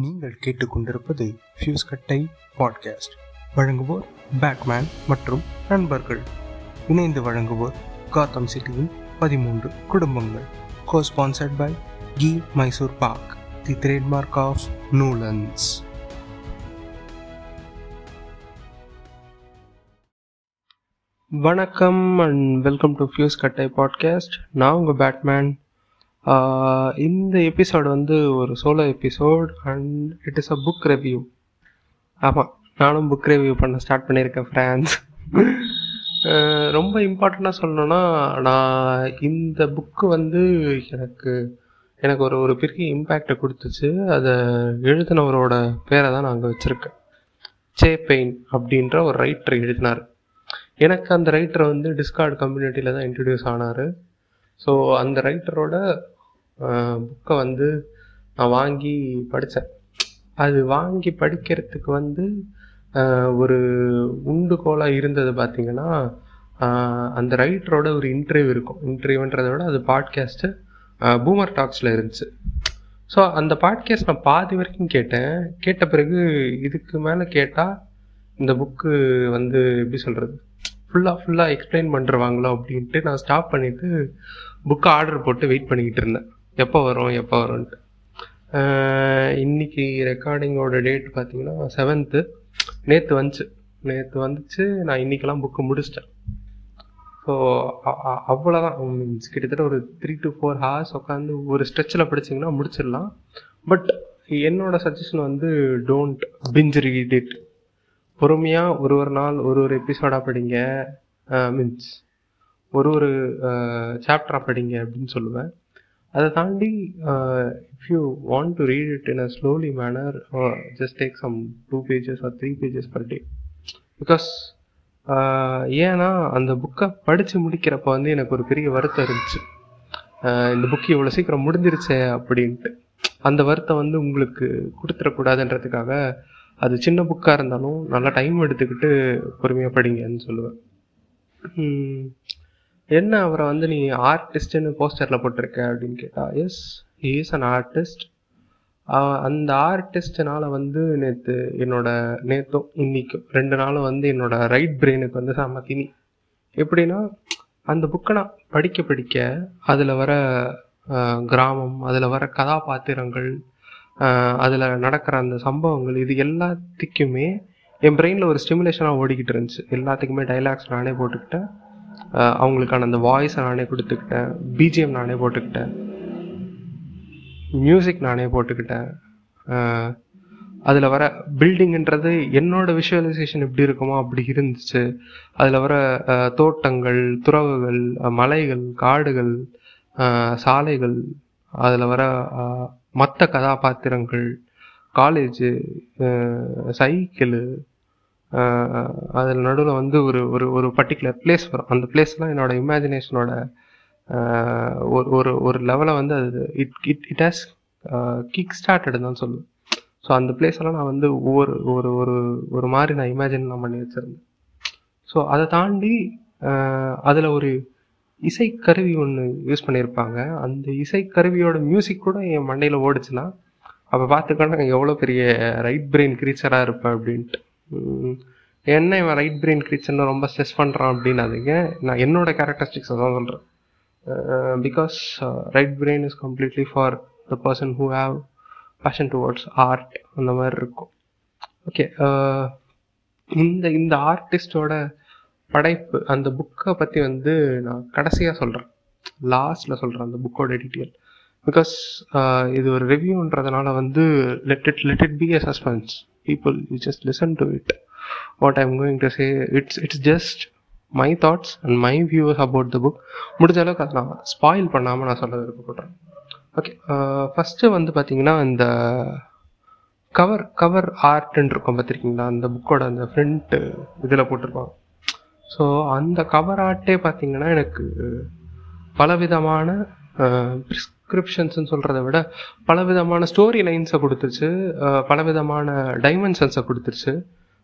நீங்கள் கேட்டுக்கொண்டிருப்பது ஃபியூஸ் கட்டை பாட்காஸ்ட் வழங்குவோர் பேட்மேன் மற்றும் நண்பர்கள். இணைந்து வழங்குவோர் காத்தம் சிட்டியின் பதிமூன்று குடும்பங்கள். கோ sponsored by Ki Mysore Pak the trademark of நூலன்ஸ் வணக்கம் அண்ட் வெல்கம் டு ஃபியூஸ் கட்டை பாட்காஸ்ட் நான் உங்கள் பேட்மேன் இந்த எபிசோடு வந்து ஒரு solo episode and it is a book review ஆமாம் நானும் புக் ரிவ்யூ பண்ண ஸ்டார்ட் பண்ணியிருக்கேன் ஃப்ரான்ஸ் ரொம்ப இம்பார்ட்டண்ட்டாக சொல்லணும்னா நான் இந்த புக்கு வந்து எனக்கு எனக்கு ஒரு ஒரு பெரிய இம்பேக்டை கொடுத்துச்சு. அதை எழுதினவரோட பேரை தான் நான் அங்கே வச்சுருக்கேன். சே பெயின் அப்படின்ற ஒரு ரைட்டர் எழுதினார். எனக்கு அந்த ரைட்டர் வந்து டிஸ்கார்ட் கம்யூனிட்டியில் தான் இன்ட்ரடியூஸ் ஆனார். ஸோ அந்த ரைட்டரோட புக்கை வந்து நான் வாங்கி படித்தேன் அது வாங்கி படிக்கிறதுக்கு வந்து ஒரு உண்டுகோலாக இருந்தது பார்த்திங்கன்னா அந்த ரைட்டரோட ஒரு இன்டர்வியூ இருக்கும். இன்டர்வியூன்றதை விட அது பாட்காஸ்ட்டு பூமர் டாக்ஸில் இருந்துச்சு. ஸோ அந்த பாட்காஸ்ட் நான் பாதி வரைக்கும் கேட்டேன். கேட்ட பிறகு இதுக்கு மேலே கேட்டால் இந்த புக்கு வந்து எப்படி சொல்கிறது ஃபுல்லாக ஃபுல்லாக எக்ஸ்பிளைன் பண்ணுறவாங்களோ அப்படின்ட்டு நான் ஸ்டாப் பண்ணிவிட்டு புக்கை ஆர்டர் போட்டு வெயிட் பண்ணிக்கிட்டு இருந்தேன். எப்போ வரும் எப்போ வரும்ன்ட்டு. இன்னைக்கு ரெக்கார்டிங்கோட டேட் பார்த்தீங்கன்னா செவன்த்து நேற்று வந்துச்சு. நேற்று வந்துச்சு நான் இன்னைக்கெல்லாம் புக்கு முடிச்சிட்டேன். ஸோ அவ்வளோதான் மீன்ஸ் கிட்டத்தட்ட ஒரு த்ரீ டு ஃபோர் ஹவர்ஸ் உட்காந்து ஒரு ஸ்ட்ரெச்சில் படிச்சிங்கன்னா முடிச்சிடலாம். பட் என்னோட சஜஷன் வந்து டோன்ட் பிஞ்ச் ரீட் இட் பொறுமையாக ஒரு ஒரு நாள் ஒரு ஒரு எபிசோடாக படிங்க. மீன்ஸ் ஒரு ஒரு சாப்டராக படிங்க அப்படின்னு சொல்லுவேன். அதை தாண்டி if you want to read it in a slowly manner just take some two pages or three pages per day because ஏன்னா அந்த புக்கை படித்து முடிக்கிறப்ப வந்து எனக்கு ஒரு பெரிய வருத்தம் இருந்துச்சு. இந்த புக்கு இவ்வளோ சீக்கிரம் முடிஞ்சிருச்சே அப்படின்ட்டு. அந்த வருத்தம் வந்து உங்களுக்கு கொடுத்துடக்கூடாதுன்றதுக்காக அது சின்ன புக்காக இருந்தாலும் நல்லா டைம் எடுத்துக்கிட்டு பொறுமையாக படிங்கன்னு சொல்லுவேன். என்ன அவரை வந்து நீ ஆர்டிஸ்ட்னு போஸ்டரில் போட்டிருக்க அப்படின்னு கேட்டால் எஸ் இஸ் அன் ஆர்டிஸ்ட் அந்த ஆர்டிஸ்ட்னால வந்து நேற்று என்னோட நேற்றும் இன்னைக்கும் ரெண்டு நாளும் வந்து என்னோட ரைட் பிரெயினுக்கு வந்து செம்ம திணி எப்படின்னா அந்த புக்கை நான் படிக்க படிக்க அதில் வர கிராமம் அதில் வர கதாபாத்திரங்கள் அதில் நடக்கிற அந்த சம்பவங்கள் இது எல்லாத்துக்குமே என் பிரெயினில் ஒரு ஸ்டிமுலேஷனாக ஓடிக்கிட்டு இருந்துச்சு. எல்லாத்துக்குமே டைலாக்ஸ் நானே போட்டுக்கிட்டேன். அவங்களுக்கான அந்த வாய்ஸை நானே கொடுத்துக்கிட்டேன். பிஜிஎம் நானே போட்டுக்கிட்டேன். மியூசிக் நானே போட்டுக்கிட்டேன். அதில் வர பில்டிங்ன்றது என்னோட விஷுவலைசேஷன் எப்படி இருக்குமோ அப்படி இருந்துச்சு. அதில் வர தோட்டங்கள் துறவுகள் மலைகள் காடுகள் சாலைகள் அதில் வர மற்ற கதாபாத்திரங்கள் காலேஜு சைக்கிளு அதில் நடுவில் வந்து ஒரு ஒரு ஒரு பர்டிகுலர் பிளேஸ் வரும். அந்த பிளேஸ்லாம் என்னோட இமேஜினேஷனோட ஒரு ஒரு ஒரு லெவலை வந்து அது it it it has kick started தான் சொல்லுவேன். ஸோ அந்த பிளேஸ் எல்லாம் நான் வந்து ஒவ்வொரு ஒரு ஒரு ஒரு மாதிரி நான் இமேஜின் நான் பண்ணி வச்சுருந்தேன். ஸோ அதை தாண்டி அதில் ஒரு இசைக்கருவி ஒன்று யூஸ் பண்ணியிருப்பாங்க. அந்த இசைக்கருவியோட மியூசிக் கூட என் மண்டையில் ஓடுச்சுன்னா அப்போ பார்த்துக்கோன்னா எவ்வளோ பெரிய ரைட் பிரெயின் க்ரீச்சராக இருப்பேன் அப்படின்ட்டு. என்ன இவன் ரைட் பிரெயின் க்ரீச்சர்னு ரொம்ப ஸ்ட்ரெஸ் பண்ணுறான் அப்படின்னாதீங்க. நான் என்னோட கேரக்டரிஸ்டிக்ஸை தான் சொல்கிறேன் because right brain is completely for the person who have passion towards art அந்த மாதிரி இருக்கும். ஓகே இந்த இந்த ஆர்டிஸ்டோட படைப்பு அந்த புக்கை பற்றி வந்து நான் கடைசியாக சொல்கிறேன் லாஸ்ட்டில் சொல்கிறேன் அந்த புக்கோட டீட்டெயில் பிகாஸ் இது ஒரு ரிவ்யூன்றதுனால வந்து let it let it be a suspense people you just listen to it what I'm going to say it's it's just my thoughts and my views about the book முடிஞ்ச அளவுக்கு அதை நான் spoil பண்ணாமல் நான் சொல்ல விருப்பப்படுறேன் ஓகே ஃபஸ்ட்டு வந்து பார்த்தீங்கன்னா இந்த கவர் கவர் ஆர்ட்ன்னு இருக்கும் பார்த்துருக்கீங்களா அந்த புக்கோட அந்த ஃப்ரண்ட்டு இதில் போட்டிருப்பாங்க. ஸோ அந்த கவர் ஆர்ட்டே பார்த்தீங்கன்னா எனக்கு பலவிதமான uh, டிஸ்கிரிப்ஷன்ஸ்னு சொல்கிறத விட பலவிதமான ஸ்டோரி லைன்ஸை கொடுத்துருச்சு பலவிதமான டைமென்ஷன்ஸை கொடுத்துருச்சு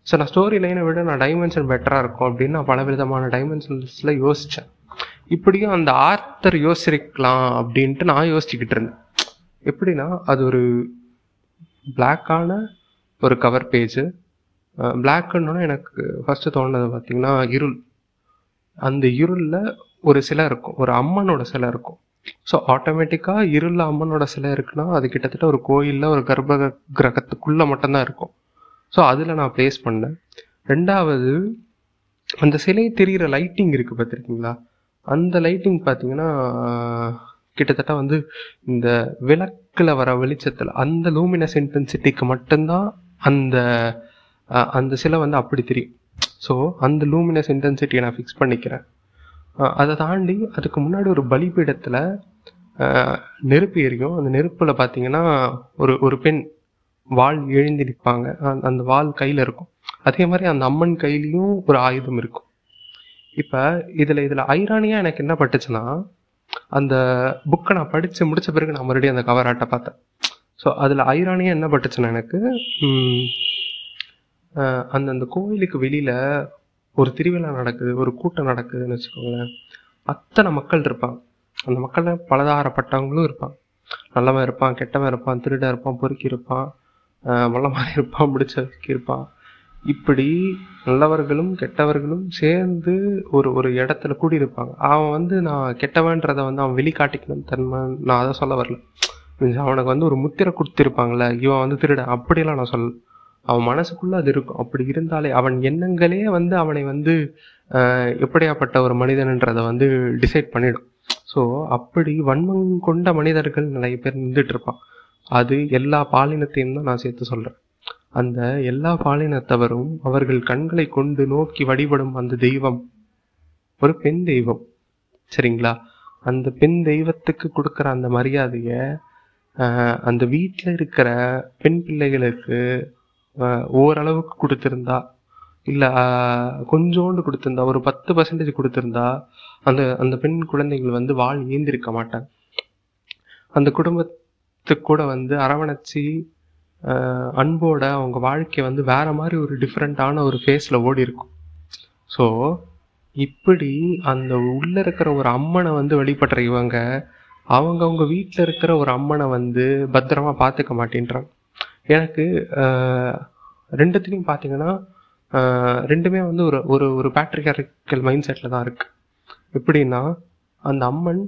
ஸோ நான் ஸ்டோரி லைனை விட நான் டைமென்ஷன் பெட்டராக இருக்கும் அப்படின்னு நான் பலவிதமான டைமென்ஷன்ஸில் யோசித்தேன் இப்படியும் அந்த ஆர்த்தர் யோசிக்கலாம் அப்படின்ட்டு நான் யோசிச்சுக்கிட்டு இருந்தேன். எப்படின்னா அது ஒரு பிளாக்கான ஒரு கவர் பேஜு பிளாக்குன்னு எனக்கு ஃபஸ்ட்டு தோணுனது பார்த்திங்கன்னா இருள். அந்த இருளில் ஒரு சிலை இருக்கும். ஒரு அம்மனோட சிலை இருக்கும். ஸோ ஆட்டோமேட்டிக்காக இருளில் அம்மனோட சிலை இருக்குன்னா அது கிட்டத்தட்ட ஒரு கோயிலில் ஒரு கர்ப்ப கிரகத்துக்குள்ளே மட்டும்தான் இருக்கும். ஸோ அதில் நான் ப்ளேஸ் பண்ணேன். ரெண்டாவது அந்த சிலை தெரிகிற லைட்டிங் இருக்குது பார்த்துருக்கீங்களா? அந்த லைட்டிங் பார்த்தீங்கன்னா கிட்டத்தட்ட வந்து இந்த விளக்கில் வர வெளிச்சத்தில் அந்த லூமினஸ் இன்டென்சிட்டிக்கு மட்டும்தான் அந்த அந்த சிலை வந்து அப்படி தெரியும். ஸோ அந்த லூமினஸ் இன்டென்சிட்டியை நான் ஃபிக்ஸ் பண்ணிக்கிறேன். அதை தாண்டி அதுக்கு முன்னாடி ஒரு பலிபீடத்தில் நெருப்பு எரியும். அந்த நெருப்பில் பார்த்தீங்கன்னா ஒரு ஒரு பெண் வாள் எழுந்தி நிற்பாங்க அந்த- அந்த வாள் கையில் இருக்கும். அதே மாதிரி அந்த அம்மன் கையிலையும் ஒரு ஆயுதம் இருக்கும். இப்போ இதில் இதில் ஐரானியாக எனக்கு என்ன பட்டுச்சுன்னா அந்த புக்கை நான் படித்து முடித்த பிறகு நான் மறுபடியும் அந்த கவர் ஆட்டை பார்த்தேன். ஸோ அதில் ஐரானியாக என்ன பட்டுச்சுன்னா எனக்கு அந்த அந்த கோயிலுக்கு வெளியில் ஒரு திருவிழா நடக்குது ஒரு கூட்டம் நடக்குதுன்னு வச்சுக்கோங்களேன். அத்தனை மக்கள் இருப்பாங்க. அந்த மக்களில் பலதாரப்பட்டவங்களும் இருப்பாங்க. நல்லவன் இருப்பான் கெட்டவன் இருப்பான் திருடன் இருப்பான் பொறுக்கி இருப்பான் அஹ், மாதிரி இருப்பான் முடிச்ச இருப்பான். இப்படி நல்லவர்களும் கெட்டவர்களும் சேர்ந்து ஒரு ஒரு இடத்துல கூடியிருப்பாங்க. அவன் வந்து நான் கெட்டவன்றதை வந்து அவன் வெளிக்காட்டிக்கணும் தன்மை நான் அதை சொல்ல வரல. அவனுக்கு வந்து ஒரு முத்திரை கொடுத்துருப்பாங்கல்ல இவன் வந்து திருட அப்படியெல்லாம் நான் சொல்ல அவன் மனசுக்குள்ள அது இருக்கும். அப்படி இருந்தாலே அவன் எண்ணங்களே வந்து அவனை வந்து எப்படியாப்பட்ட ஒரு மனிதன்ன்றதை வந்து டிசைட் பண்ணிடும். ஸோ அப்படி வன்மம் கொண்ட மனிதர்கள் நிறைய பேர் நின்றுட்டு இருப்பான். அது எல்லா பாலினத்தையும் தான் நான் சேர்த்து சொல்றேன். அந்த எல்லா பாலினத்தவரும் அவர்கள் கண்களை கொண்டு நோக்கி வழிபடும் அந்த தெய்வம் ஒரு பெண் தெய்வம். சரிங்களா? அந்த பெண் தெய்வத்துக்கு கொடுக்குற அந்த மரியாதையை அந்த வீட்டில் இருக்கிற பெண் பிள்ளைகளுக்கு ஓரளவுக்கு கொடுத்துருந்தா இல்லை கொஞ்சோண்டு கொடுத்துருந்தா ஒரு பத்து பர்சன்டேஜ் கொடுத்துருந்தா அந்த அந்த பெண் குழந்தைகள் வந்து வாழ் ஏந்திருக்க மாட்டாங்க. அந்த குடும்பத்துக்கு கூட வந்து அரவணைச்சி ஆஹ், அன்போட அவங்க வாழ்க்கை வந்து வேற மாதிரி ஒரு டிஃப்ரெண்ட்டான ஒரு ஃபேஸில் ஓடி இருக்கும். ஸோ இப்படி அந்த உள்ள இருக்கிற ஒரு அம்மனை வந்து வழிபடுற இவங்க அவங்கவுங்க வீட்டில் இருக்கிற ஒரு அம்மனை வந்து பத்திரமா பார்த்துக்க மாட்டேன்றாங்க. எனக்கு ரெண்டுத்துலையும் பார்த்தீங்கன்னா ரெண்டுமே வந்து ஒரு ஒரு ஒரு பேட்ரிகாரிக்கல் மைண்ட் செட்டில் தான் இருக்குது எப்படின்னா அந்த அம்மன்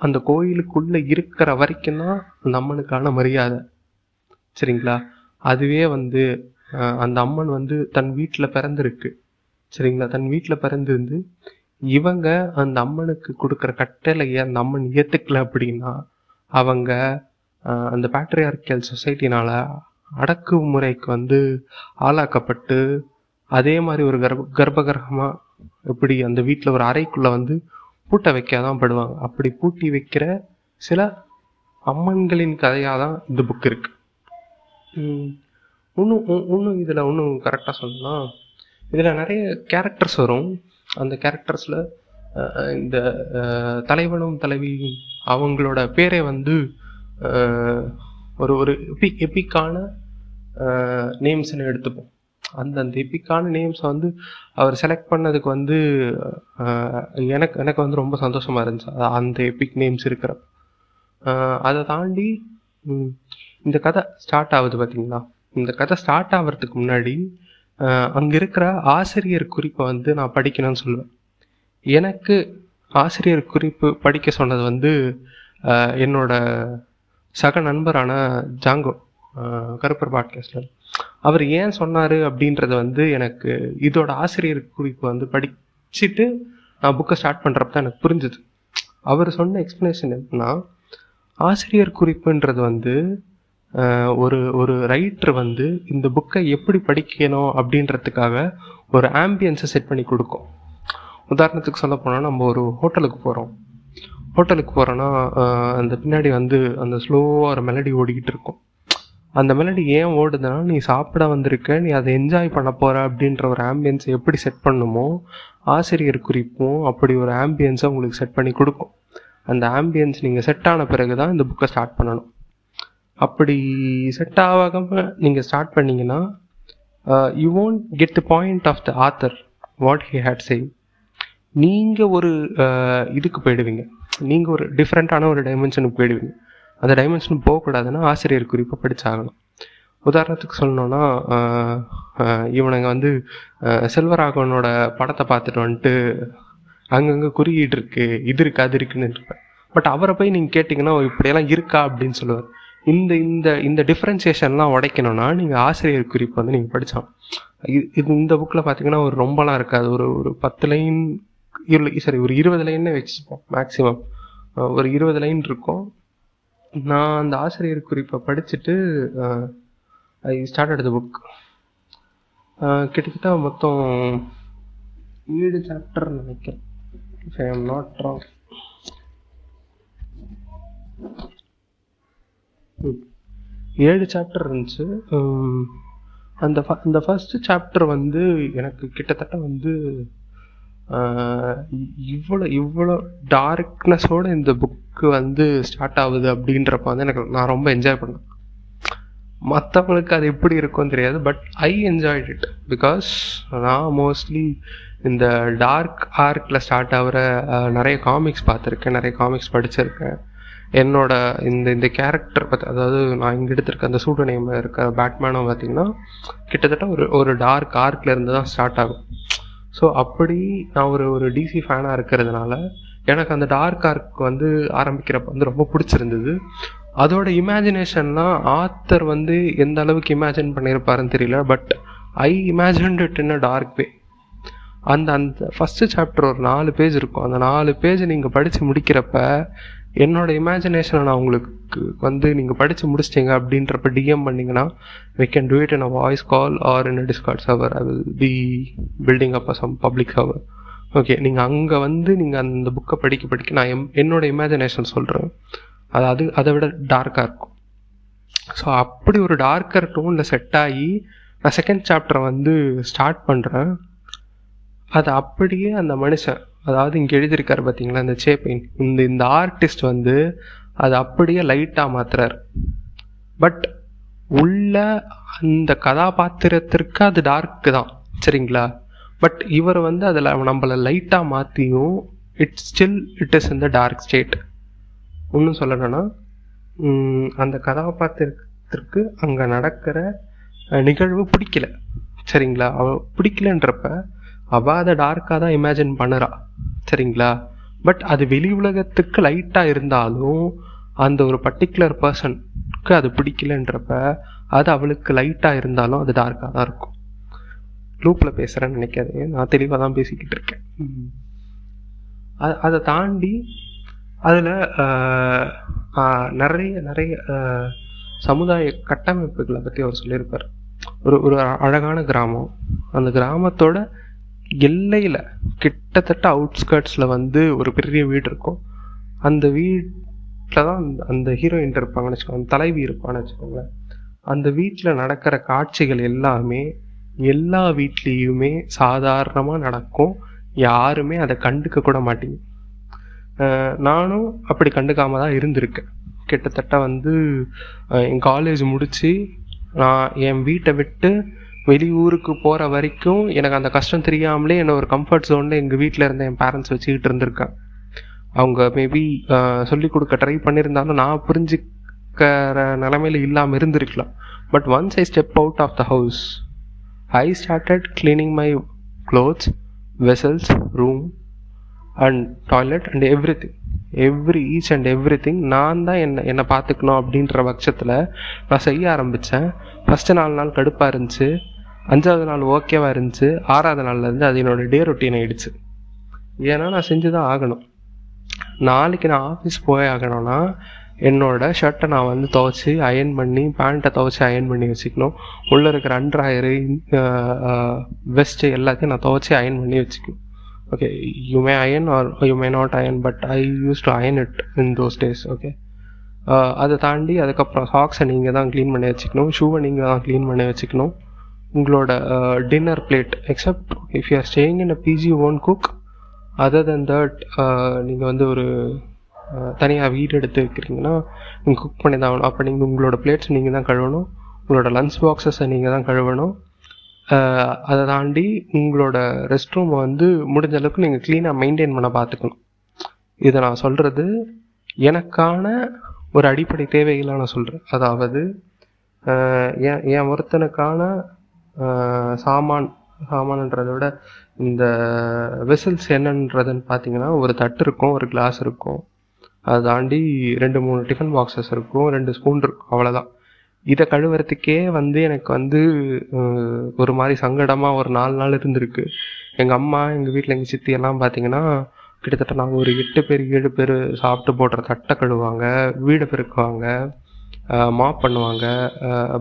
அந்த கோயிலுக்குள்ளே இருக்கிற வரைக்கும் தான் அந்த அம்மனுக்கான மரியாதை. சரிங்களா? அதுவே வந்து அந்த அம்மன் வந்து தன் வீட்டில் பிறந்திருக்கு. சரிங்களா? தன் வீட்டில் பிறந்திருந்து இவங்க அந்த அம்மனுக்கு கொடுக்குற கட்டளையை அந்த அம்மன் ஏற்றுக்கல அப்படின்னா அவங்க அந்த பேட்ரியார்கியல் சொசைட்டினால அடக்குமுறைக்கு வந்து ஆளாக்கப்பட்டு அதே மாதிரி ஒரு கர்ப்ப கர்ப்பகிரகமாக எப்படி அந்த வீட்டில் ஒரு அறைக்குள்ளே வந்து பூட்ட வைக்க தான் படுவாங்க. அப்படி பூட்டி வைக்கிற சில அம்மன்களின் கதையாக தான் இந்த புக் இருக்கு. இன்னும் இன்னும் இதில் இன்னும் கரெக்டாக சொல்லலாம் இதில் நிறைய கேரக்டர்ஸ் வரும். அந்த கேரக்டர்ஸில் இந்த தலைவனும் தலைவியும் அவங்களோட பேரை வந்து ஒரு ஒரு எபி எப்பிக்கான நேம்ஸ்ன்னு எடுத்துப்போம். அந்த அந்த எப்பிக்கான நேம்ஸை வந்து அவர் செலக்ட் பண்ணதுக்கு வந்து எனக்கு எனக்கு வந்து ரொம்ப சந்தோஷமாக இருந்துச்சு. அது அந்த எபிக் நேம்ஸ் இருக்கிற அதை தாண்டி இந்த கதை ஸ்டார்ட் ஆகுது பார்த்தீங்களா இந்த கதை ஸ்டார்ட் ஆகிறதுக்கு முன்னாடி அங்கே இருக்கிற ஆசிரியர் குறிப்பை வந்து நான் படிக்கணும்னு சொல்லுவேன். எனக்கு ஆசிரியர் குறிப்பு படிக்க சொன்னது வந்து என்னோட சக நண்பரான ஜாங்கோ கருப்பர் பாட்காஸ்டில். அவர் ஏன் சொன்னார் அப்படின்றத வந்து எனக்கு இதோட ஆசிரியர் குறிப்பு வந்து படிச்சுட்டு நான் புக்கை ஸ்டார்ட் பண்ணுறப்ப தான் எனக்கு புரிஞ்சுது. அவர் சொன்ன எக்ஸ்ப்ளனேஷன் என்னன்னா ஆசிரியர் குறிப்புன்றது வந்து ஒரு ஒரு ரைட்டர் வந்து இந்த புக்கை எப்படி படிக்கணும் அப்படின்றதுக்காக ஒரு ஆம்பியன்ஸை செட் பண்ணி கொடுக்கும். உதாரணத்துக்கு சொல்ல போனால் நம்ம ஒரு ஹோட்டலுக்கு போகிறோம் ஹோட்டலுக்கு போகிறேன்னா அந்த பின்னாடி வந்து அந்த ஸ்லோவாக ஒரு மெலடி ஓடிக்கிட்டு இருக்கும். அந்த மெலடி ஏன் ஓடுதுன்னா நீ சாப்பிட வந்திருக்க நீ அதை என்ஜாய் பண்ண போகிற அப்படின்ற ஒரு ஆம்பியன்ஸை எப்படி செட் பண்ணுமோ ஆசிரியர் குறிப்பும் அப்படி ஒரு ஆம்பியன்ஸை உங்களுக்கு செட் பண்ணி கொடுக்கும். அந்த ஆம்பியன்ஸ் நீங்கள் செட் ஆன பிறகு தான் இந்த புக்கை ஸ்டார்ட் பண்ணணும். அப்படி செட் ஆகாமல் நீங்கள் ஸ்டார்ட் பண்ணிங்கன்னா you won't get the point of the author what he had saved நீங்கள் ஒரு இதுக்கு போயிடுவீங்க. நீங்கள் ஒரு டிஃப்ரெண்ட்டான ஒரு டைமென்ஷனுக்கு போயிடுவீங்க. அந்த டைமென்ஷன் போகக்கூடாதுன்னா ஆசிரியர் குறிப்பை படித்தாகணும் உதாரணத்துக்கு சொல்லணும்னா இவனுங்க வந்து செல்வராகவனோட படத்தை பார்த்துட்டு வந்துட்டு அங்கங்கே குறியீடு இருக்கு இது இருக்கு அது இருக்குன்னு இருப்பேன் பட் அவரை போய் நீங்கள் கேட்டிங்கன்னா இப்படியெல்லாம் இருக்கா அப்படின்னு சொல்லுவார். இந்த இந்த இந்த டிஃப்ரென்சியேஷன்லாம் உடைக்கணும்னா நீங்கள் ஆசிரியர் குறிப்பு வந்து நீங்கள் படித்தான் இது இந்த புக்கில் பார்த்தீங்கன்னா ஒரு ரொம்பலாம் இருக்காது. ஒரு ஒரு பத்து லைன் சரி ஒரு இருபது லைன்னு வச்சுப்போம் மேக்ஸிமம் ஒரு இருபது லைன் இருக்கும். நான் அந்த ஆசிரியர் குறிப்பை படிச்சுட்டு ஐ ஸ்டார்ட் த புக் கிட்டத்தட்ட மொத்தம் ஏழு சாப்டர் நினைக்கிறேன். If I am not wrong ஏழு சாப்டர் இருந்துச்சு. அந்த அந்த ஃபஸ்ட்டு சாப்டர் வந்து எனக்கு கிட்டத்தட்ட வந்து இவ்வளோ இவ்வளோ டார்க்னஸோட இந்த புக்கு வந்து ஸ்டார்ட் ஆகுது அப்படின்றப்ப வந்து எனக்கு நான் ரொம்ப என்ஜாய் பண்ணேன். மற்றவங்களுக்கு அது எப்படி இருக்கும்னு தெரியாது but I enjoyed it because நான் மோஸ்ட்லி இந்த டார்க் ஆர்க்கில் ஸ்டார்ட் ஆகிற நிறைய காமிக்ஸ் பார்த்துருக்கேன் நிறைய காமிக்ஸ் படிச்சிருக்கேன். என்னோட இந்த இந்த கேரக்டர் பற்றி அதாவது நான் இங்கே எடுத்திருக்க அந்த சூடு நேமில் இருக்க பேட்மேனும் பார்த்தீங்கன்னா கிட்டத்தட்ட ஒரு ஒரு டார்க் ஆர்க்கில் இருந்து தான் ஸ்டார்ட் ஆகும். ஸோ அப்படி நான் ஒரு ஒரு டிசி ஃபேனாக இருக்கிறதுனால எனக்கு அந்த டார்க் ஆர்க் வந்து ஆரம்பிக்கிறப்ப வந்து ரொம்ப பிடிச்சிருந்தது. அதோட இமேஜினேஷன்லாம் ஆத்தர் வந்து எந்த அளவுக்கு இமேஜின் பண்ணியிருப்பாருன்னு தெரியல but I imagined it in a dark way அந்த அந்த ஃபஸ்ட்டு சாப்டர் ஒரு நாலு பேஜ் இருக்கும். அந்த நாலு பேஜ் நீங்கள் படித்து முடிக்கிறப்ப என்னோட இமேஜினேஷனை நான் உங்களுக்கு வந்து நீங்கள் படித்து முடிச்சிட்டிங்க அப்படின்றப்ப டிஎம் பண்ணிங்கன்னா we can do it in a voice call or in a Discord server I will be building up some public server okay நீங்கள் அங்கே வந்து நீங்கள் அந்த புக்கை படிக்க படிக்க நான் எம் என்னோட இமேஜினேஷன் சொல்கிறேன் அது அது அதை விட டார்க்காக இருக்கும். ஸோ அப்படி ஒரு டார்க்கர் டோனில் செட் ஆகி நான் செகண்ட் சாப்டரை வந்து ஸ்டார்ட் பண்ணுறேன் அது அப்படியே அந்த மனுஷன் அதாவது இங்கே எழுதியிருக்காரு பார்த்தீங்களா இந்த சேப்பைன் இந்த இந்த ஆர்டிஸ்ட் வந்து அது அப்படியே லைட்டாக மாத்துறார். பட் உள்ள அந்த கதாபாத்திரத்திற்கு அது டார்க்கு தான் சரிங்களா? பட் இவர் வந்து அதில் நம்மளை லைட்டாக மாற்றியும் இட்ஸ் ஸ்டில் இட் இஸ் இந்த டார்க் ஸ்டேட் ஒன்றும் சொல்லணும்னா அந்த கதாபாத்திரத்திற்கு அங்கே நடக்கிற நிகழ்வு பிடிக்கல சரிங்களா? அவ பிடிக்கலன்றப்ப அவள் அதை டார்க்காக தான் இமேஜின் பண்ணுறா. சரிங்களா? பட் அது வெளி உலகத்துக்கு லைட்டாக இருந்தாலும் அந்த ஒரு பர்டிகுலர் பர்சனுக்கு அது பிடிக்கலன்றப்ப அது அவளுக்கு லைட்டாக இருந்தாலும் அது டார்க்காக தான் இருக்கும். லூப்பில் பேசுகிறேன்னு நினைக்காது நான் தெளிவாக தான் பேசிக்கிட்டு இருக்கேன். அதை தாண்டி அதில் நிறைய நிறைய சமுதாய கட்டமைப்புகளை பற்றி அவர் சொல்லியிருப்பார். ஒரு ஒரு அழகான கிராமம். அந்த கிராமத்தோட எல்லையில் கிட்டத்தட்ட அவுட்ஸ்கர்ட்ஸில் வந்து ஒரு பெரிய வீடு இருக்கும். அந்த வீட்டில் தான் அந்த அந்த ஹீரோயின் இருப்பாங்கன்னு வச்சுக்கோங்க தலைவி இருப்பான்னு வச்சுக்கோங்களேன். அந்த வீட்டில் நடக்கிற காட்சிகள் எல்லாமே எல்லா வீட்லேயுமே சாதாரணமாக நடக்கும். யாருமே அதை கண்டுக்க கூட மாட்டீங்க. நானும் அப்படி கண்டுக்காம தான் இருந்திருக்கேன். கிட்டத்தட்ட வந்து என் காலேஜ் முடித்து நான் என் வீட்டை விட்டு வெளியூருக்கு போகிற வரைக்கும் எனக்கு அந்த கஷ்டம் தெரியாமலே என்னை ஒரு கம்ஃபர்ட் ஜோனில் எங்கள் வீட்டில் இருந்த என் பேரண்ட்ஸ் வச்சுக்கிட்டு இருந்திருக்கேன் அவங்க மேபி சொல்லி கொடுக்க ட்ரை பண்ணியிருந்தாலும் நான் புரிஞ்சுக்கிற நிலமையில இல்லாமல் இருந்திருக்கலாம். But once I step out of the house I started cleaning my clothes vessels room and toilet and everything every each and everything நான் தான் என்னை என்னை பார்த்துக்கணும் அப்படின்ற பட்சத்தில் நான் செய்ய ஆரம்பித்தேன் ஃபஸ்ட்டு நாலு நாள் கடுப்பாக இருந்துச்சு. அஞ்சாவது நாள் ஓகேவா இருந்துச்சு. ஆறாவது நாள்லேருந்து அது என்னோடய டே ரொட்டீன் ஆயிடுச்சு. ஏன்னா நான் செஞ்சு தான் ஆகணும். நாளைக்கு நான் ஆஃபீஸ் போய் ஆகணும்னா என்னோட ஷர்ட்டை நான் வந்து துவைச்சி அயன் பண்ணி பேண்ட்டை துவைச்சி அயன் பண்ணி வச்சுக்கணும். உள்ளே இருக்கிற அண்ட்ராயரு வெஸ்ட்டு எல்லாத்தையும் நான் துவைச்சி அயன் பண்ணி வச்சுக்கணும். Okay you may iron or you may not iron but I use to iron it in those days okay அதை தாண்டி அதுக்கப்புறம் சாக்ஸை நீங்கள் தான் க்ளீன் பண்ணி வச்சுக்கணும். ஷூவை நீங்கள் தான் க்ளீன் பண்ணி வச்சுக்கணும். உங்களோட dinner plate except if you are staying in a PG own cook other than that நீங்கள் வந்து ஒரு தனியாக வீடு எடுத்து வைக்கிறீங்கன்னா நீங்கள் குக் பண்ணி தான் ஆகணும். அப்போ நீங்கள் உங்களோட பிளேட்ஸ் நீங்கள் தான் கழுவணும். உங்களோட லன்ச் பாக்ஸஸை நீங்கள் தான் கழுவணும். அதை தாண்டி உங்களோட ரெஸ்ட் ரூமை வந்து முடிஞ்ச அளவுக்கு நீங்கள் க்ளீனாக மெயின்டைன் பண்ண பார்த்துக்கணும் இதை நான் சொல்கிறது எனக்கான ஒரு அடிப்படை தேவைகளை நான் சொல்கிறேன் அதாவது என் என் ஒருத்தனுக்கான சாமான் சாமான்ன்றதை விட இந்த வெசல்ஸ் என்னன்றதுன்னு பார்த்தீங்கன்னா ஒரு தட்டு இருக்கும் ஒரு கிளாஸ் இருக்கும். அதை தாண்டி ரெண்டு மூணு டிஃபன் பாக்ஸஸ் இருக்கும் ரெண்டு ஸ்பூன் இருக்கும் அவ்வளோதான் இதை கழுவுறதுக்கே வந்து எனக்கு வந்து ஒரு மாதிரி சங்கடமாக ஒரு நாலு நாள் இருந்திருக்கு. எங்கள் அம்மா எங்கள் வீட்டில் எங்கள் சித்தி எல்லாம் பார்த்தீங்கன்னா கிட்டத்தட்ட நாங்கள் ஒரு எட்டு பேர் ஏழு பேர் சாப்பிட்டு போடுற தட்டை கழுவாங்க வீடை பெருக்குவாங்க. மாப் பண்ணுவாங்க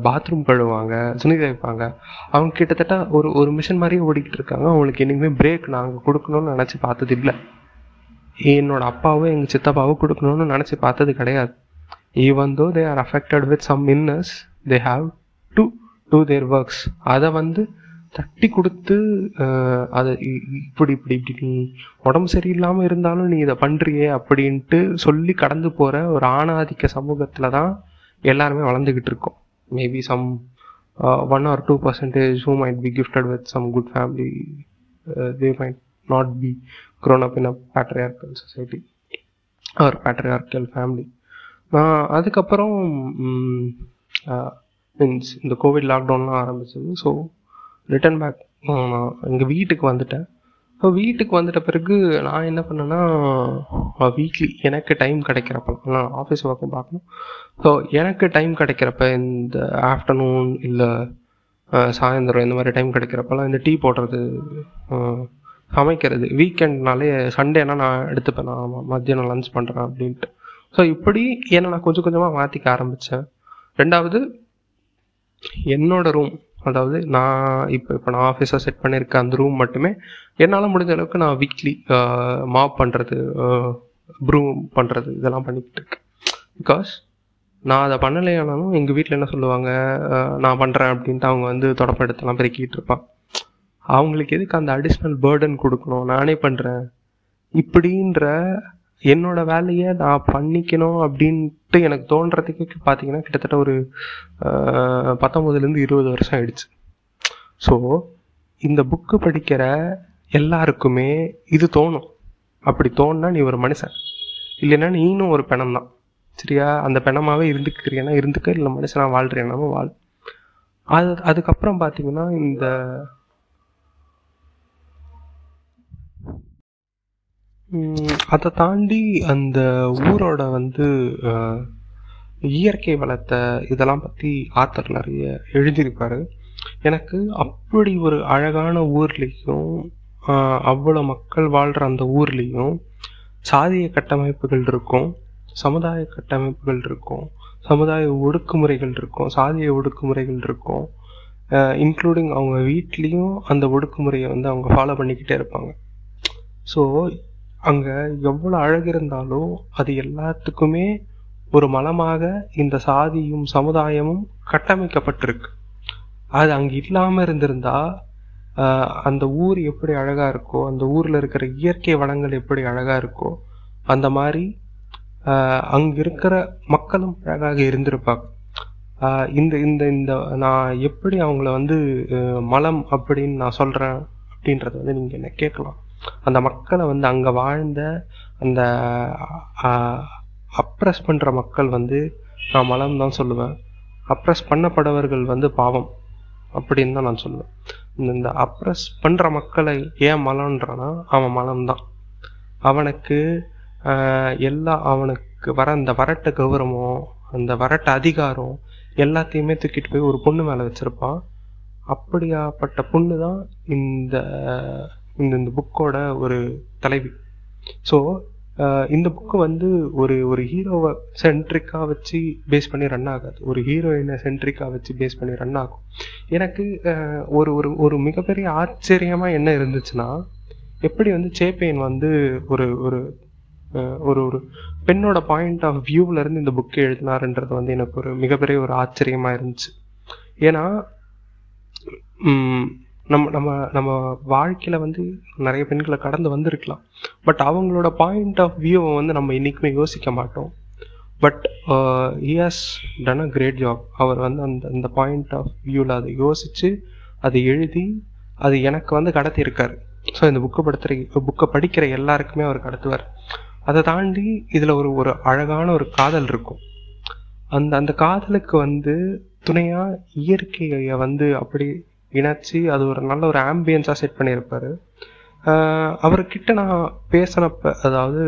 பாத்ரூம் கழுவாங்க துணி துவைப்பாங்க. அவங்க கிட்டத்தட்ட ஒரு ஒரு மிஷின் மாதிரியே ஓடிக்கிட்டு இருக்காங்க. அவங்களுக்கு என்னைக்குமே பிரேக் நாங்கள் கொடுக்கணும்னு நினச்சி பார்த்தது இல்லை. என்னோட அப்பாவோ எங்கள் சித்தப்பாவோ கொடுக்கணும்னு நினச்சி பார்த்தது கிடையாது. Even though they are affected with some inners they have to do their works அதை வந்து தட்டி கொடுத்து அதை இ- இப்படி இப்படி இப்படி நீ உடம்பு சரியில்லாமல் இருந்தாலும் நீ இதை பண்ணுறியே அப்படின்ட்டு சொல்லி கடந்து போகிற ஒரு ஆணாதிக்க சமூகத்தில் தான் எல்லாருமே வளர்ந்துக்கிட்டு இருக்கோம். Maybe some one or two percentage who might be gifted with some good family they might not be grown up in a patriarchal society or patriarchal family நான் அதுக்கப்புறம் மீன்ஸ் இந்த கோவிட் லாக்டவுன்லாம் ஆரம்பிச்சது. ஸோ ரிட்டர்ன் பேக் நான் எங்கள் வீட்டுக்கு வந்துட்டேன். So வீட்டுக்கு வந்துட்ட பிறகு நான் என்ன பண்ணேன்னா வீக்லி எனக்கு டைம் கிடைக்கிறப்ப நான் ஆஃபீஸ் ஒர்க்கும் பார்க்கணும். ஸோ எனக்கு டைம் கிடைக்கிறப்ப இந்த ஆஃப்டர்நூன் இல்லை சாயந்தரம் இந்த மாதிரி டைம் கிடைக்கிறப்பெல்லாம் இந்த டீ போடுறது சமைக்கிறது. வீக்கெண்ட்னாலே சண்டேனா நான் எடுத்துப்பேன். நான் மத்தியானம் லஞ்ச் பண்ணுறேன் அப்படின்ட்டு. ஸோ இப்படி என்னை நான் கொஞ்சம் கொஞ்சமாக மாற்றிக்க ஆரம்பித்தேன் ரெண்டாவது என்னோட ரூம் அதாவது நான் இப்போ இப்போ நான் ஆஃபீஸாக செட் பண்ணியிருக்க அந்த ரூம் மட்டுமே என்னால் முடிஞ்ச அளவுக்கு நான் வீக்லி மாப் பண்ணுறது ப்ரூம் பண்ணுறது இதெல்லாம் பண்ணிக்கிட்டு இருக்கேன். பிகாஸ் நான் அதை பண்ணலையானாலும் எங்கள் வீட்டில் என்ன சொல்லுவாங்க நான் பண்ணுறேன் அப்படின்ட்டு அவங்க வந்து தொடப்ப எடுத்தெல்லாம் பெருக்கிட்டு இருப்பான் அவங்களுக்கு எதுக்கு அந்த அடிஷ்னல் பேர்டன் கொடுக்கணும்? நானே பண்ணுறேன் இப்படின்ற என்னோட வேலையை நான் பண்ணிக்கணும் அப்படின்ட்டு எனக்கு தோன்றதுக்கு பார்த்தீங்கன்னா கிட்டத்தட்ட ஒரு அஹ், இருபது வருஷம் ஆயிடுச்சு. ஸோ இந்த புக்கு படிக்கிற எல்லாருக்குமே இது தோணும். அப்படி தோணுனா நீ ஒரு மனுஷன். இல்லைன்னா நீனும் ஒரு பிணம் தான். சரியா? அந்த பிணமாகவே இருந்துக்கிறியனா இருந்துக்க? இல்லை மனுஷனாக வாழ்றியனாம வாழ். அது அதுக்கப்புறம் பார்த்தீங்கன்னா இந்த அதை தாண்டி அந்த ஊரோட வந்து இயற்கை வளத்தை இதெல்லாம் பற்றி ஆத்தர் நிறைய எழுதியிருப்பாரு எனக்கு அப்படி ஒரு அழகான ஊர்லேயும் அவ்வளோ மக்கள் வாழ்கிற அந்த ஊர்லேயும் சாதிய கட்டமைப்புகள் இருக்கும் சமுதாய கட்டமைப்புகள் இருக்கும் சமுதாய ஒடுக்குமுறைகள் இருக்கும் சாதிய ஒடுக்குமுறைகள் இருக்கும். இன்க்ளூடிங் அவங்க வீட்லேயும் அந்த ஒடுக்குமுறையை வந்து அவங்க ஃபாலோ பண்ணிக்கிட்டே இருப்பாங்க. ஸோ அங்கே எவ்வளோ அழகு இருந்தாலும் அது எல்லாத்துக்குமே ஒரு மலமாக இந்த சாதியும் சமுதாயமும் கட்டமைக்கப்பட்டிருக்கு. அது அங்கே இல்லாமல் இருந்திருந்தா அந்த ஊர் எப்படி அழகாக இருக்கோ அந்த ஊரில் இருக்கிற இயற்கை வளங்கள் எப்படி அழகாக இருக்கோ அந்த மாதிரி அங்கே இருக்கிற மக்களும் அழகாக இருந்திருப்பாங்க. இந்த இந்த இந்த நான் எப்படி அவங்கள வந்து மலம் அப்படின்னு நான் சொல்கிறேன் அப்படின்றத வந்து நீங்கள் என்ன கேட்கலாம்? அந்த மக்களை வந்து அங்கே வாழ்ந்த அந்த அப்ரஸ் பண்ணுற மக்கள் வந்து நான் மலம் தான் சொல்லுவேன். அப்ரஸ் பண்ணப்படவர்கள் வந்து பாவம் அப்படின்னு தான் நான் சொல்லுவேன். இந்த அப்ரஸ் பண்ணுற மக்களை ஏன் மலம்ன்றானா அவன் மலம்தான் அவனுக்கு எல்லா அவனுக்கு வர அந்த வரட்ட கௌரவம் அந்த வரட்ட அதிகாரம் எல்லாத்தையுமே தூக்கிட்டு போய் ஒரு பொண்ணு மேலே வச்சிருப்பான். அப்படியாப்பட்ட பொண்ணு தான் இந்த இந்த இந்த புக்கோட ஒரு தலைவி. ஸோ இந்த புக்கு வந்து ஒரு ஒரு ஹீரோவை சென்ட்ரிக்காக வச்சு பேஸ் பண்ணி ரன் ஆகாது. ஒரு ஹீரோயினை சென்ட்ரிக்காக வச்சு பேஸ் பண்ணி ரன் ஆகும். எனக்கு ஒரு ஒரு ஒரு மிகப்பெரிய ஆச்சரியமாக என்ன இருந்துச்சுன்னா எப்படி வந்து சேப்பையன் வந்து ஒரு ஒரு ஒரு ஒரு பெண்ணோட பாயிண்ட் ஆஃப் வியூவிலேருந்து இந்த புக்கை எழுதினாருன்றது வந்து எனக்கு ஒரு மிகப்பெரிய ஒரு ஆச்சரியமாக இருந்துச்சு. ஏன்னா நம்ம நம்ம நம்ம வாழ்க்கையில் வந்து நிறைய பெண்களை கடந்து வந்திருக்கலாம். பட் அவங்களோட பாயிண்ட் ஆஃப் வியூவை வந்து நம்ம என்றைக்குமே யோசிக்க மாட்டோம். But he's done a great job அவர் வந்து அந்த அந்த பாயிண்ட் ஆஃப் வியூவில் அதை யோசித்து அதை எழுதி அது எனக்கு வந்து கடத்தியிருக்காரு. ஸோ இந்த புக்கை படுத்துற புக்கை படிக்கிற எல்லாருக்குமே அவர் கடத்துவார். அதை தாண்டி இதில் ஒரு ஒரு அழகான ஒரு காதல் இருக்கும். அந்த அந்த காதலுக்கு வந்து துணையாக இயற்கையை வந்து அப்படி இணைச்சி அது ஒரு நல்ல ஒரு ஆம்பியன்ஸாக செட் பண்ணியிருப்பாரு. அவர்கிட்ட நான் பேசினப்ப அதாவது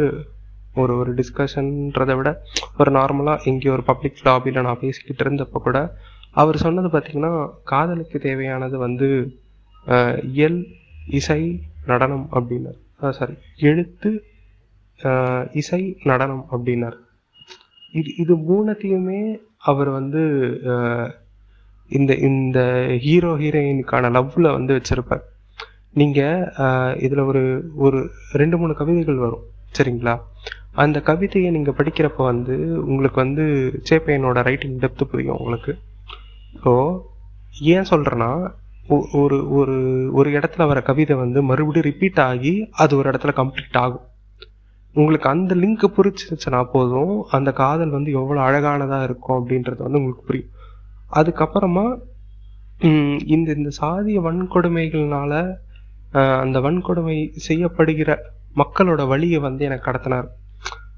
ஒரு ஒரு டிஸ்கஷன்றதை விட ஒரு நார்மலாக எங்கேயோ ஒரு பப்ளிக் லாபியில் நான் பேசிக்கிட்டு இருந்தப்போ கூட அவர் சொன்னது பார்த்திங்கன்னா காதலுக்கு தேவையானது வந்து இயல் இசை நடனம் அப்படின்னார். சாரி எழுத்து இசை நடனம் அப்படின்னார். இது இது மூணுத்தையுமே அவர் வந்து இந்த இந்த ஹீரோ ஹீரோயினுக்கான லவ்வில் வந்து வச்சிருப்பார். நீங்கள் இதில் ஒரு ஒரு ரெண்டு மூணு கவிதைகள் வரும். சரிங்களா? அந்த கவிதையை நீங்கள் படிக்கிறப்ப வந்து உங்களுக்கு வந்து சேப்பையனோட ரைட்டிங் டெப்த்து புரியும் உங்களுக்கு. ஸோ ஏன் சொல்கிறேன்னா ஒரு ஒரு ஒரு இடத்துல வர கவிதை வந்து மறுபடியும் ரிப்பீட் ஆகி அது ஒரு இடத்துல கம்ப்ளீட் ஆகும். உங்களுக்கு அந்த லிங்க் புரிச்சிருச்சுன்னா போதும் அந்த காதல் வந்து எவ்வளோ அழகானதாக இருக்கும் அப்படின்றது வந்து உங்களுக்கு புரியும். அதுக்கப்புறமா இந்த இந்த சாதிய வன்கொடுமைகள்னால அந்த வன்கொடுமை செய்யப்படுகிற மக்களோட வழியை வந்து எனக்கு கடத்தினார்.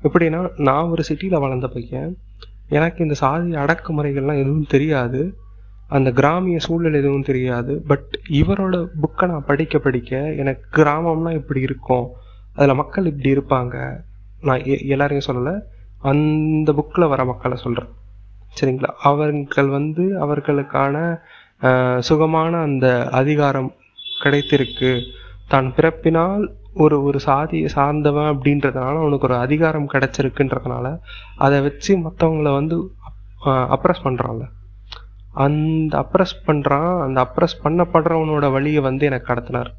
எப்படின்னா நான் ஒரு சிட்டியில் வளர்ந்த பையன். எனக்கு இந்த சாதி அடக்குமுறைகள்லாம் எதுவும் தெரியாது. அந்த கிராமிய சூழல் எதுவும் தெரியாது. பட் இவரோட புக்கை நான் படிக்க படிக்க எனக்கு கிராமம்னா இப்படி இருக்கும். அதில் மக்கள் இப்படி இருப்பாங்க. நான் எ- எல்லாரையும் சொல்லலை. அந்த புக்கில் வர மக்களை சொல்கிறேன் சரிங்களா? அவர்கள் வந்து அவர்களுக்கான சுகமான அந்த அதிகாரம் கிடைத்திருக்கு. தான் பிறப்பினால் ஒரு ஒரு சாதியை சார்ந்தவன் அப்படின்றதுனால அவனுக்கு ஒரு அதிகாரம் கிடைச்சிருக்குன்றதுனால அதை வச்சு மற்றவங்கள வந்து அப்ரஸ் பண்ணுறான்ல அந்த அப்ரஸ் பண்ணுறான் அந்த அப்ரஸ் பண்ணப்படுறவனோட வழியை வந்து எனக்கு கடத்தினார்.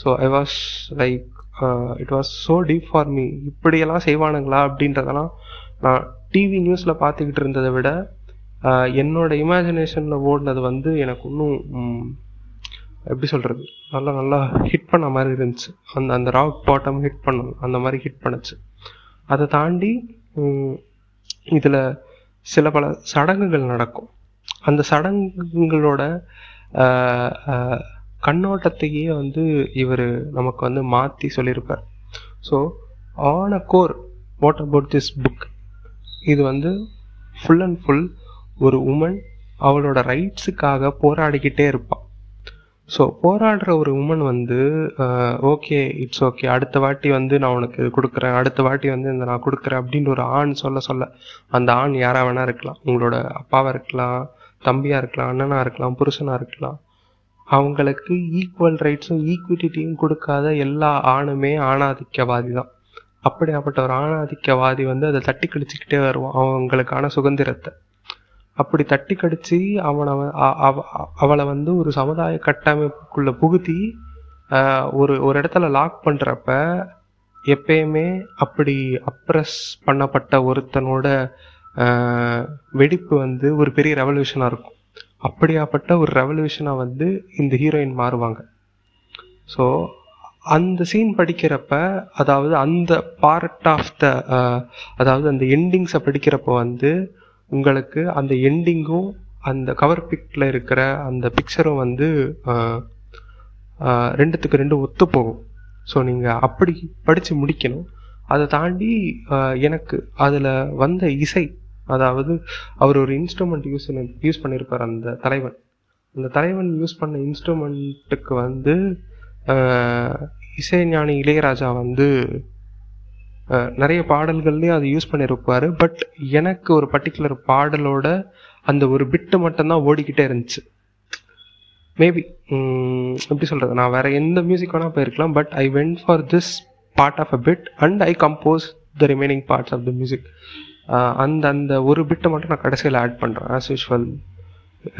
So I was like it was so deep for me இப்படியெல்லாம் செய்வானுங்களா அப்படின்றதெல்லாம் நான் டிவி நியூஸில் பார்த்துக்கிட்டு இருந்ததை விட என்னோட இமேஜினேஷனில் ஓடினது வந்து எனக்கு இன்னும் எப்படி சொல்கிறது நல்லா நல்லா ஹிட் பண்ண மாதிரி இருந்துச்சு. அந்த அந்த ராக் பாட்டம் ஹிட் பண்ண அந்த மாதிரி ஹிட் பண்ணுச்சு. அதை தாண்டி இதில் சில பல சடங்குகள் நடக்கும். அந்த சடங்குகளோட கண்ணோட்டத்தையே வந்து இவர் நமக்கு வந்து மாற்றி சொல்லியிருப்பார். So on a core what about this book இது வந்து ஃபுல் அண்ட் ஃபுல் ஒரு உமன் அவளோட ரைட்ஸுக்காக போராடிக்கிட்டே இருப்பாள் ஸோ போராடுற ஒரு உமன் வந்து ஓகே இட்ஸ் ஓகே அடுத்த வாட்டி வந்து நான் உனக்கு இது கொடுக்குறேன். அடுத்த வாட்டி வந்து இந்த நான் கொடுக்குறேன் அப்படின்னு ஒரு ஆண் சொல்ல சொல்ல அந்த ஆண் யாராக வேணா இருக்கலாம். உங்களோட அப்பாவாக இருக்கலாம் தம்பியாக இருக்கலாம் அண்ணனாக இருக்கலாம் புருஷனாக இருக்கலாம். அவங்களுக்கு ஈக்குவல் ரைட்ஸும் ஈக்விட்டியும் கொடுக்காத எல்லா ஆணுமே ஆணாதிக்கவாதி தான். அப்படியாப்பட்ட ஒரு ஆணாதிக்கவாதி வந்து அதை தட்டி கழிச்சுக்கிட்டே வருவான். அவங்களுக்கான சுதந்திரத்தை. அப்படி தட்டி கடிச்சு அவனை அவ- அவளை வந்து ஒரு சமுதாய கட்டமைப்புக்குள்ள புகுத்தி ஒரு ஒரு இடத்துல லாக் பண்றப்ப எப்பயுமே அப்படி அப்ரஸ் பண்ணப்பட்ட ஒருத்தனோட வெடிப்பு வந்து ஒரு பெரிய ரெவல்யூஷனாக இருக்கும். அப்படியாப்பட்ட ஒரு ரெவல்யூஷனாக வந்து இந்த ஹீரோயின் மாறுவாங்க. ஸோ அந்த சீன் படிக்கிறப்ப அதாவது அந்த பார்ட் ஆஃப் த அதாவது அந்த எண்டிங்ஸை படிக்கிறப்ப வந்து உங்களுக்கு அந்த எண்டிங்கும் அந்த கவர் பிக்கில் இருக்கிற அந்த பிக்சரும் வந்து ரெண்டுத்துக்கு ரெண்டு ஒத்து போகும். ஸோ நீங்கள் அப்படி படித்து முடிக்கணும். அதை தாண்டி எனக்கு அதில் வந்த இசை அதாவது அவர் ஒரு இன்ஸ்ட்ருமெண்ட் யூஸ் யூஸ் பண்ணியிருப்பார் அந்த தலைவன். அந்த தலைவன் யூஸ் பண்ண இன்ஸ்ட்ருமெண்ட்டுக்கு வந்து இசைஞானி இளையராஜா வந்து நிறைய பாடல்கள்லேயும் அதை யூஸ் பண்ணியிருப்பாரு பட் எனக்கு ஒரு பர்டிகுலர் பாடலோட அந்த ஒரு பிட்டு மட்டும்தான் ஓடிக்கிட்டே இருந்துச்சு. மேபி எப்படி சொல்கிறது நான் வேறு எந்த மியூசிக் வேணால் போயிருக்கலாம் but I went for this part of a bit and I compose the remaining parts of the music அந்த அந்த ஒரு பிட்டை மட்டும் நான் கடைசியில் ஆட் பண்ணுறேன் as usual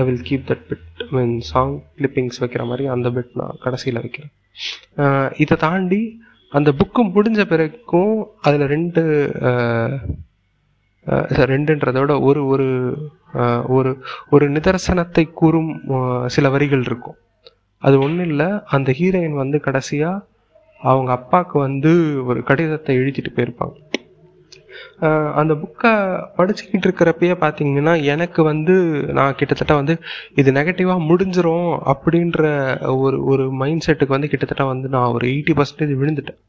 I will keep that bit mean song clippings வைக்கிற மாதிரி அந்த பிட் நான் கடைசியில் வைக்கிறேன். இதை தாண்டி அந்த புக்கு முடிஞ்ச பிறகும் அதில் ரெண்டு ரெண்டுன்றத விட ஒரு ஒரு ஒரு ஒரு நிதர்சனத்தை கூறும் சில வரிகள் இருக்கும். அது ஒன்றும் இல்லை அந்த ஹீரோயின் வந்து கடைசியாக அவங்க அப்பாவுக்கு வந்து ஒரு கடிதத்தை எழுதிட்டு போயிருப்பாங்க. அந்த புக்கை படிச்சுக்கிட்டு இருக்கிறப்பயே பார்த்தீங்கன்னா எனக்கு வந்து நான் கிட்டத்தட்ட வந்து இது நெகட்டிவாக முடிஞ்சிரும் அப்படின்ற ஒரு ஒரு மைண்ட் செட்டுக்கு வந்து கிட்டத்தட்ட வந்து நான் ஒரு எயிட்டி பர்சன்டேஜ் விழுந்துட்டேன்.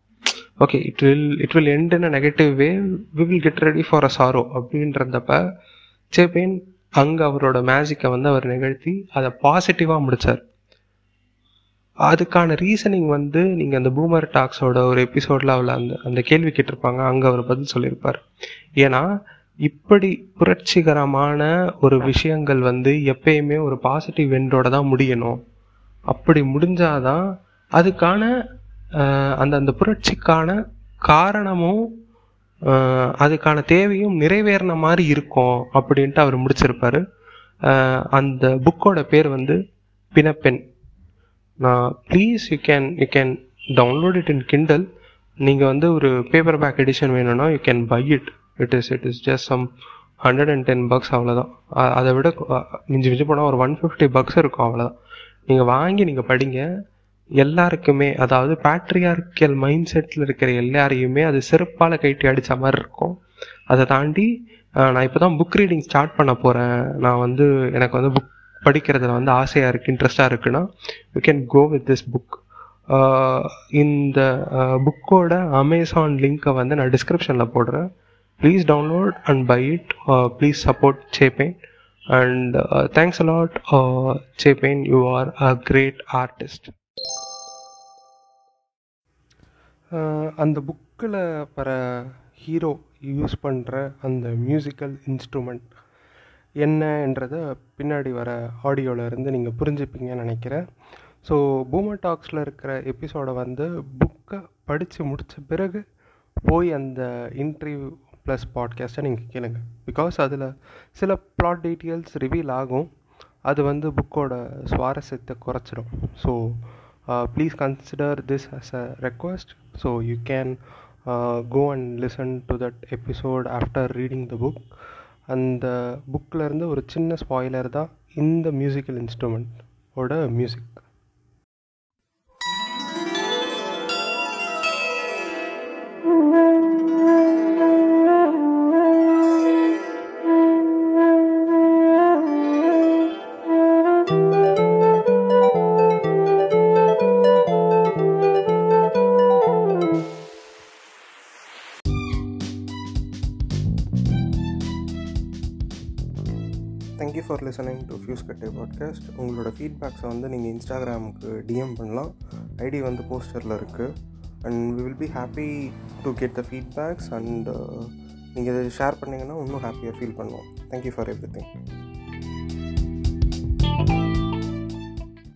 Okay it will it will end in negative way we will get ready for a sorrow அப்படின்றதப்ப சேப்பேன் அங்கே அவரோட மேஜிக்கை வந்து அவர் நிகழ்த்தி அதை பாசிட்டிவாக முடித்தார் அதுக்கான ரீசனிங் வந்து நீங்கள் அந்த பூமர் டாக்ஸோட ஒரு எபிசோடில் அவளை அந்த அந்த கேள்வி கேட்டிருப்பாங்க. அங்கே அவர் பதில் சொல்லியிருப்பார். ஏன்னா இப்படி புரட்சிகரமான ஒரு விஷயங்கள் வந்து எப்பயுமே ஒரு பாசிட்டிவ் எண்டோட தான் முடியணும். அப்படி முடிஞ்சாதான் அதுக்கான அந்த அந்த புரட்சிக்கான காரணமும் அதுக்கான தேவையும் நிறைவேறின மாதிரி இருக்கும் அப்படின்ட்டு அவர் முடிச்சிருப்பாரு. அந்த புக்கோட பேர் வந்து பினப்பென் நான் please you can you can download it in Kindle நீங்கள் வந்து ஒரு பேப்பர் பேக் எடிஷன் வேணும்னா you can buy it it is it is just some hundred and ten bucks அவ்வளோதான் அதை விட மிஞ்சி மிஞ்சி போனால் ஒரு ஒன் ஃபிஃப்டி பக்ஸ் இருக்கும் அவ்வளோதான் நீங்கள் வாங்கி நீங்கள் படிங்க. எல்லாருக்குமே அதாவது பேட்ரியார்கியல் மைண்ட் செட்டில் இருக்கிற எல்லாரையுமே அது சிறப்பால் கைட்டி அடித்த மாதிரி இருக்கும். அதை தாண்டி நான் இப்போ தான் புக் ரீடிங் ஸ்டார்ட் பண்ண போகிறேன் நான் வந்து எனக்கு வந்து புக் படிக்கிறதுல வந்து ஆசையாக இருக்குது இன்ட்ரெஸ்டாக இருக்குன்னா you can go with this book இந்த புக்கோட அமேசான் லிங்க்கை வந்து நான் டிஸ்கிரிப்ஷனில் போடுறேன். Please download and buy it please support சேப்பேன் and thanks a lot சேப்பேன் you are a great artist அந்த புக்கில் வர ஹீரோ யூஸ் பண்ணுற அந்த மியூசிக்கல் இன்ஸ்ட்ருமெண்ட் என்னன்றதை பின்னாடி வர ஆடியோவில் இருந்து நீங்கள் புரிஞ்சுப்பீங்கன்னு நினைக்கிறேன். ஸோ பூமர் டாக்ஸில் இருக்கிற எபிசோடை வந்து புக்கை படித்து முடித்த பிறகு போய் அந்த இன்டர்வியூ ப்ளஸ் பாட்காஸ்ட்டை நீங்கள் கேளுங்க. பிகாஸ் அதில் சில ப்ளாட் டீட்டெயில்ஸ் ரிவீல் ஆகும். அது வந்து புக்கோட சுவாரஸ்யத்தை குறைச்சிடும் so please consider this as a request so you can go and listen to that episode after reading the book அந்த புக்கில் இருந்து ஒரு சின்ன ஸ்பாய்லர் தான் இந்த மியூசிக்கல் இன்ஸ்ட்ருமெண்ட் ஓட music listening to fuse Katte podcast உங்களோட ஃபீட்பேக்ஸை வந்து நீங்கள் இன்ஸ்டாகிராமுக்கு டிஎம் பண்ணலாம். ஐடி வந்து போஸ்டரில் இருக்குது and we will be happy to get the feedbacks and நீங்கள் இதை ஷேர் பண்ணிங்கன்னா இன்னும் ஹாப்பியாக ஃபீல் பண்ணுவோம். Thank you for every thing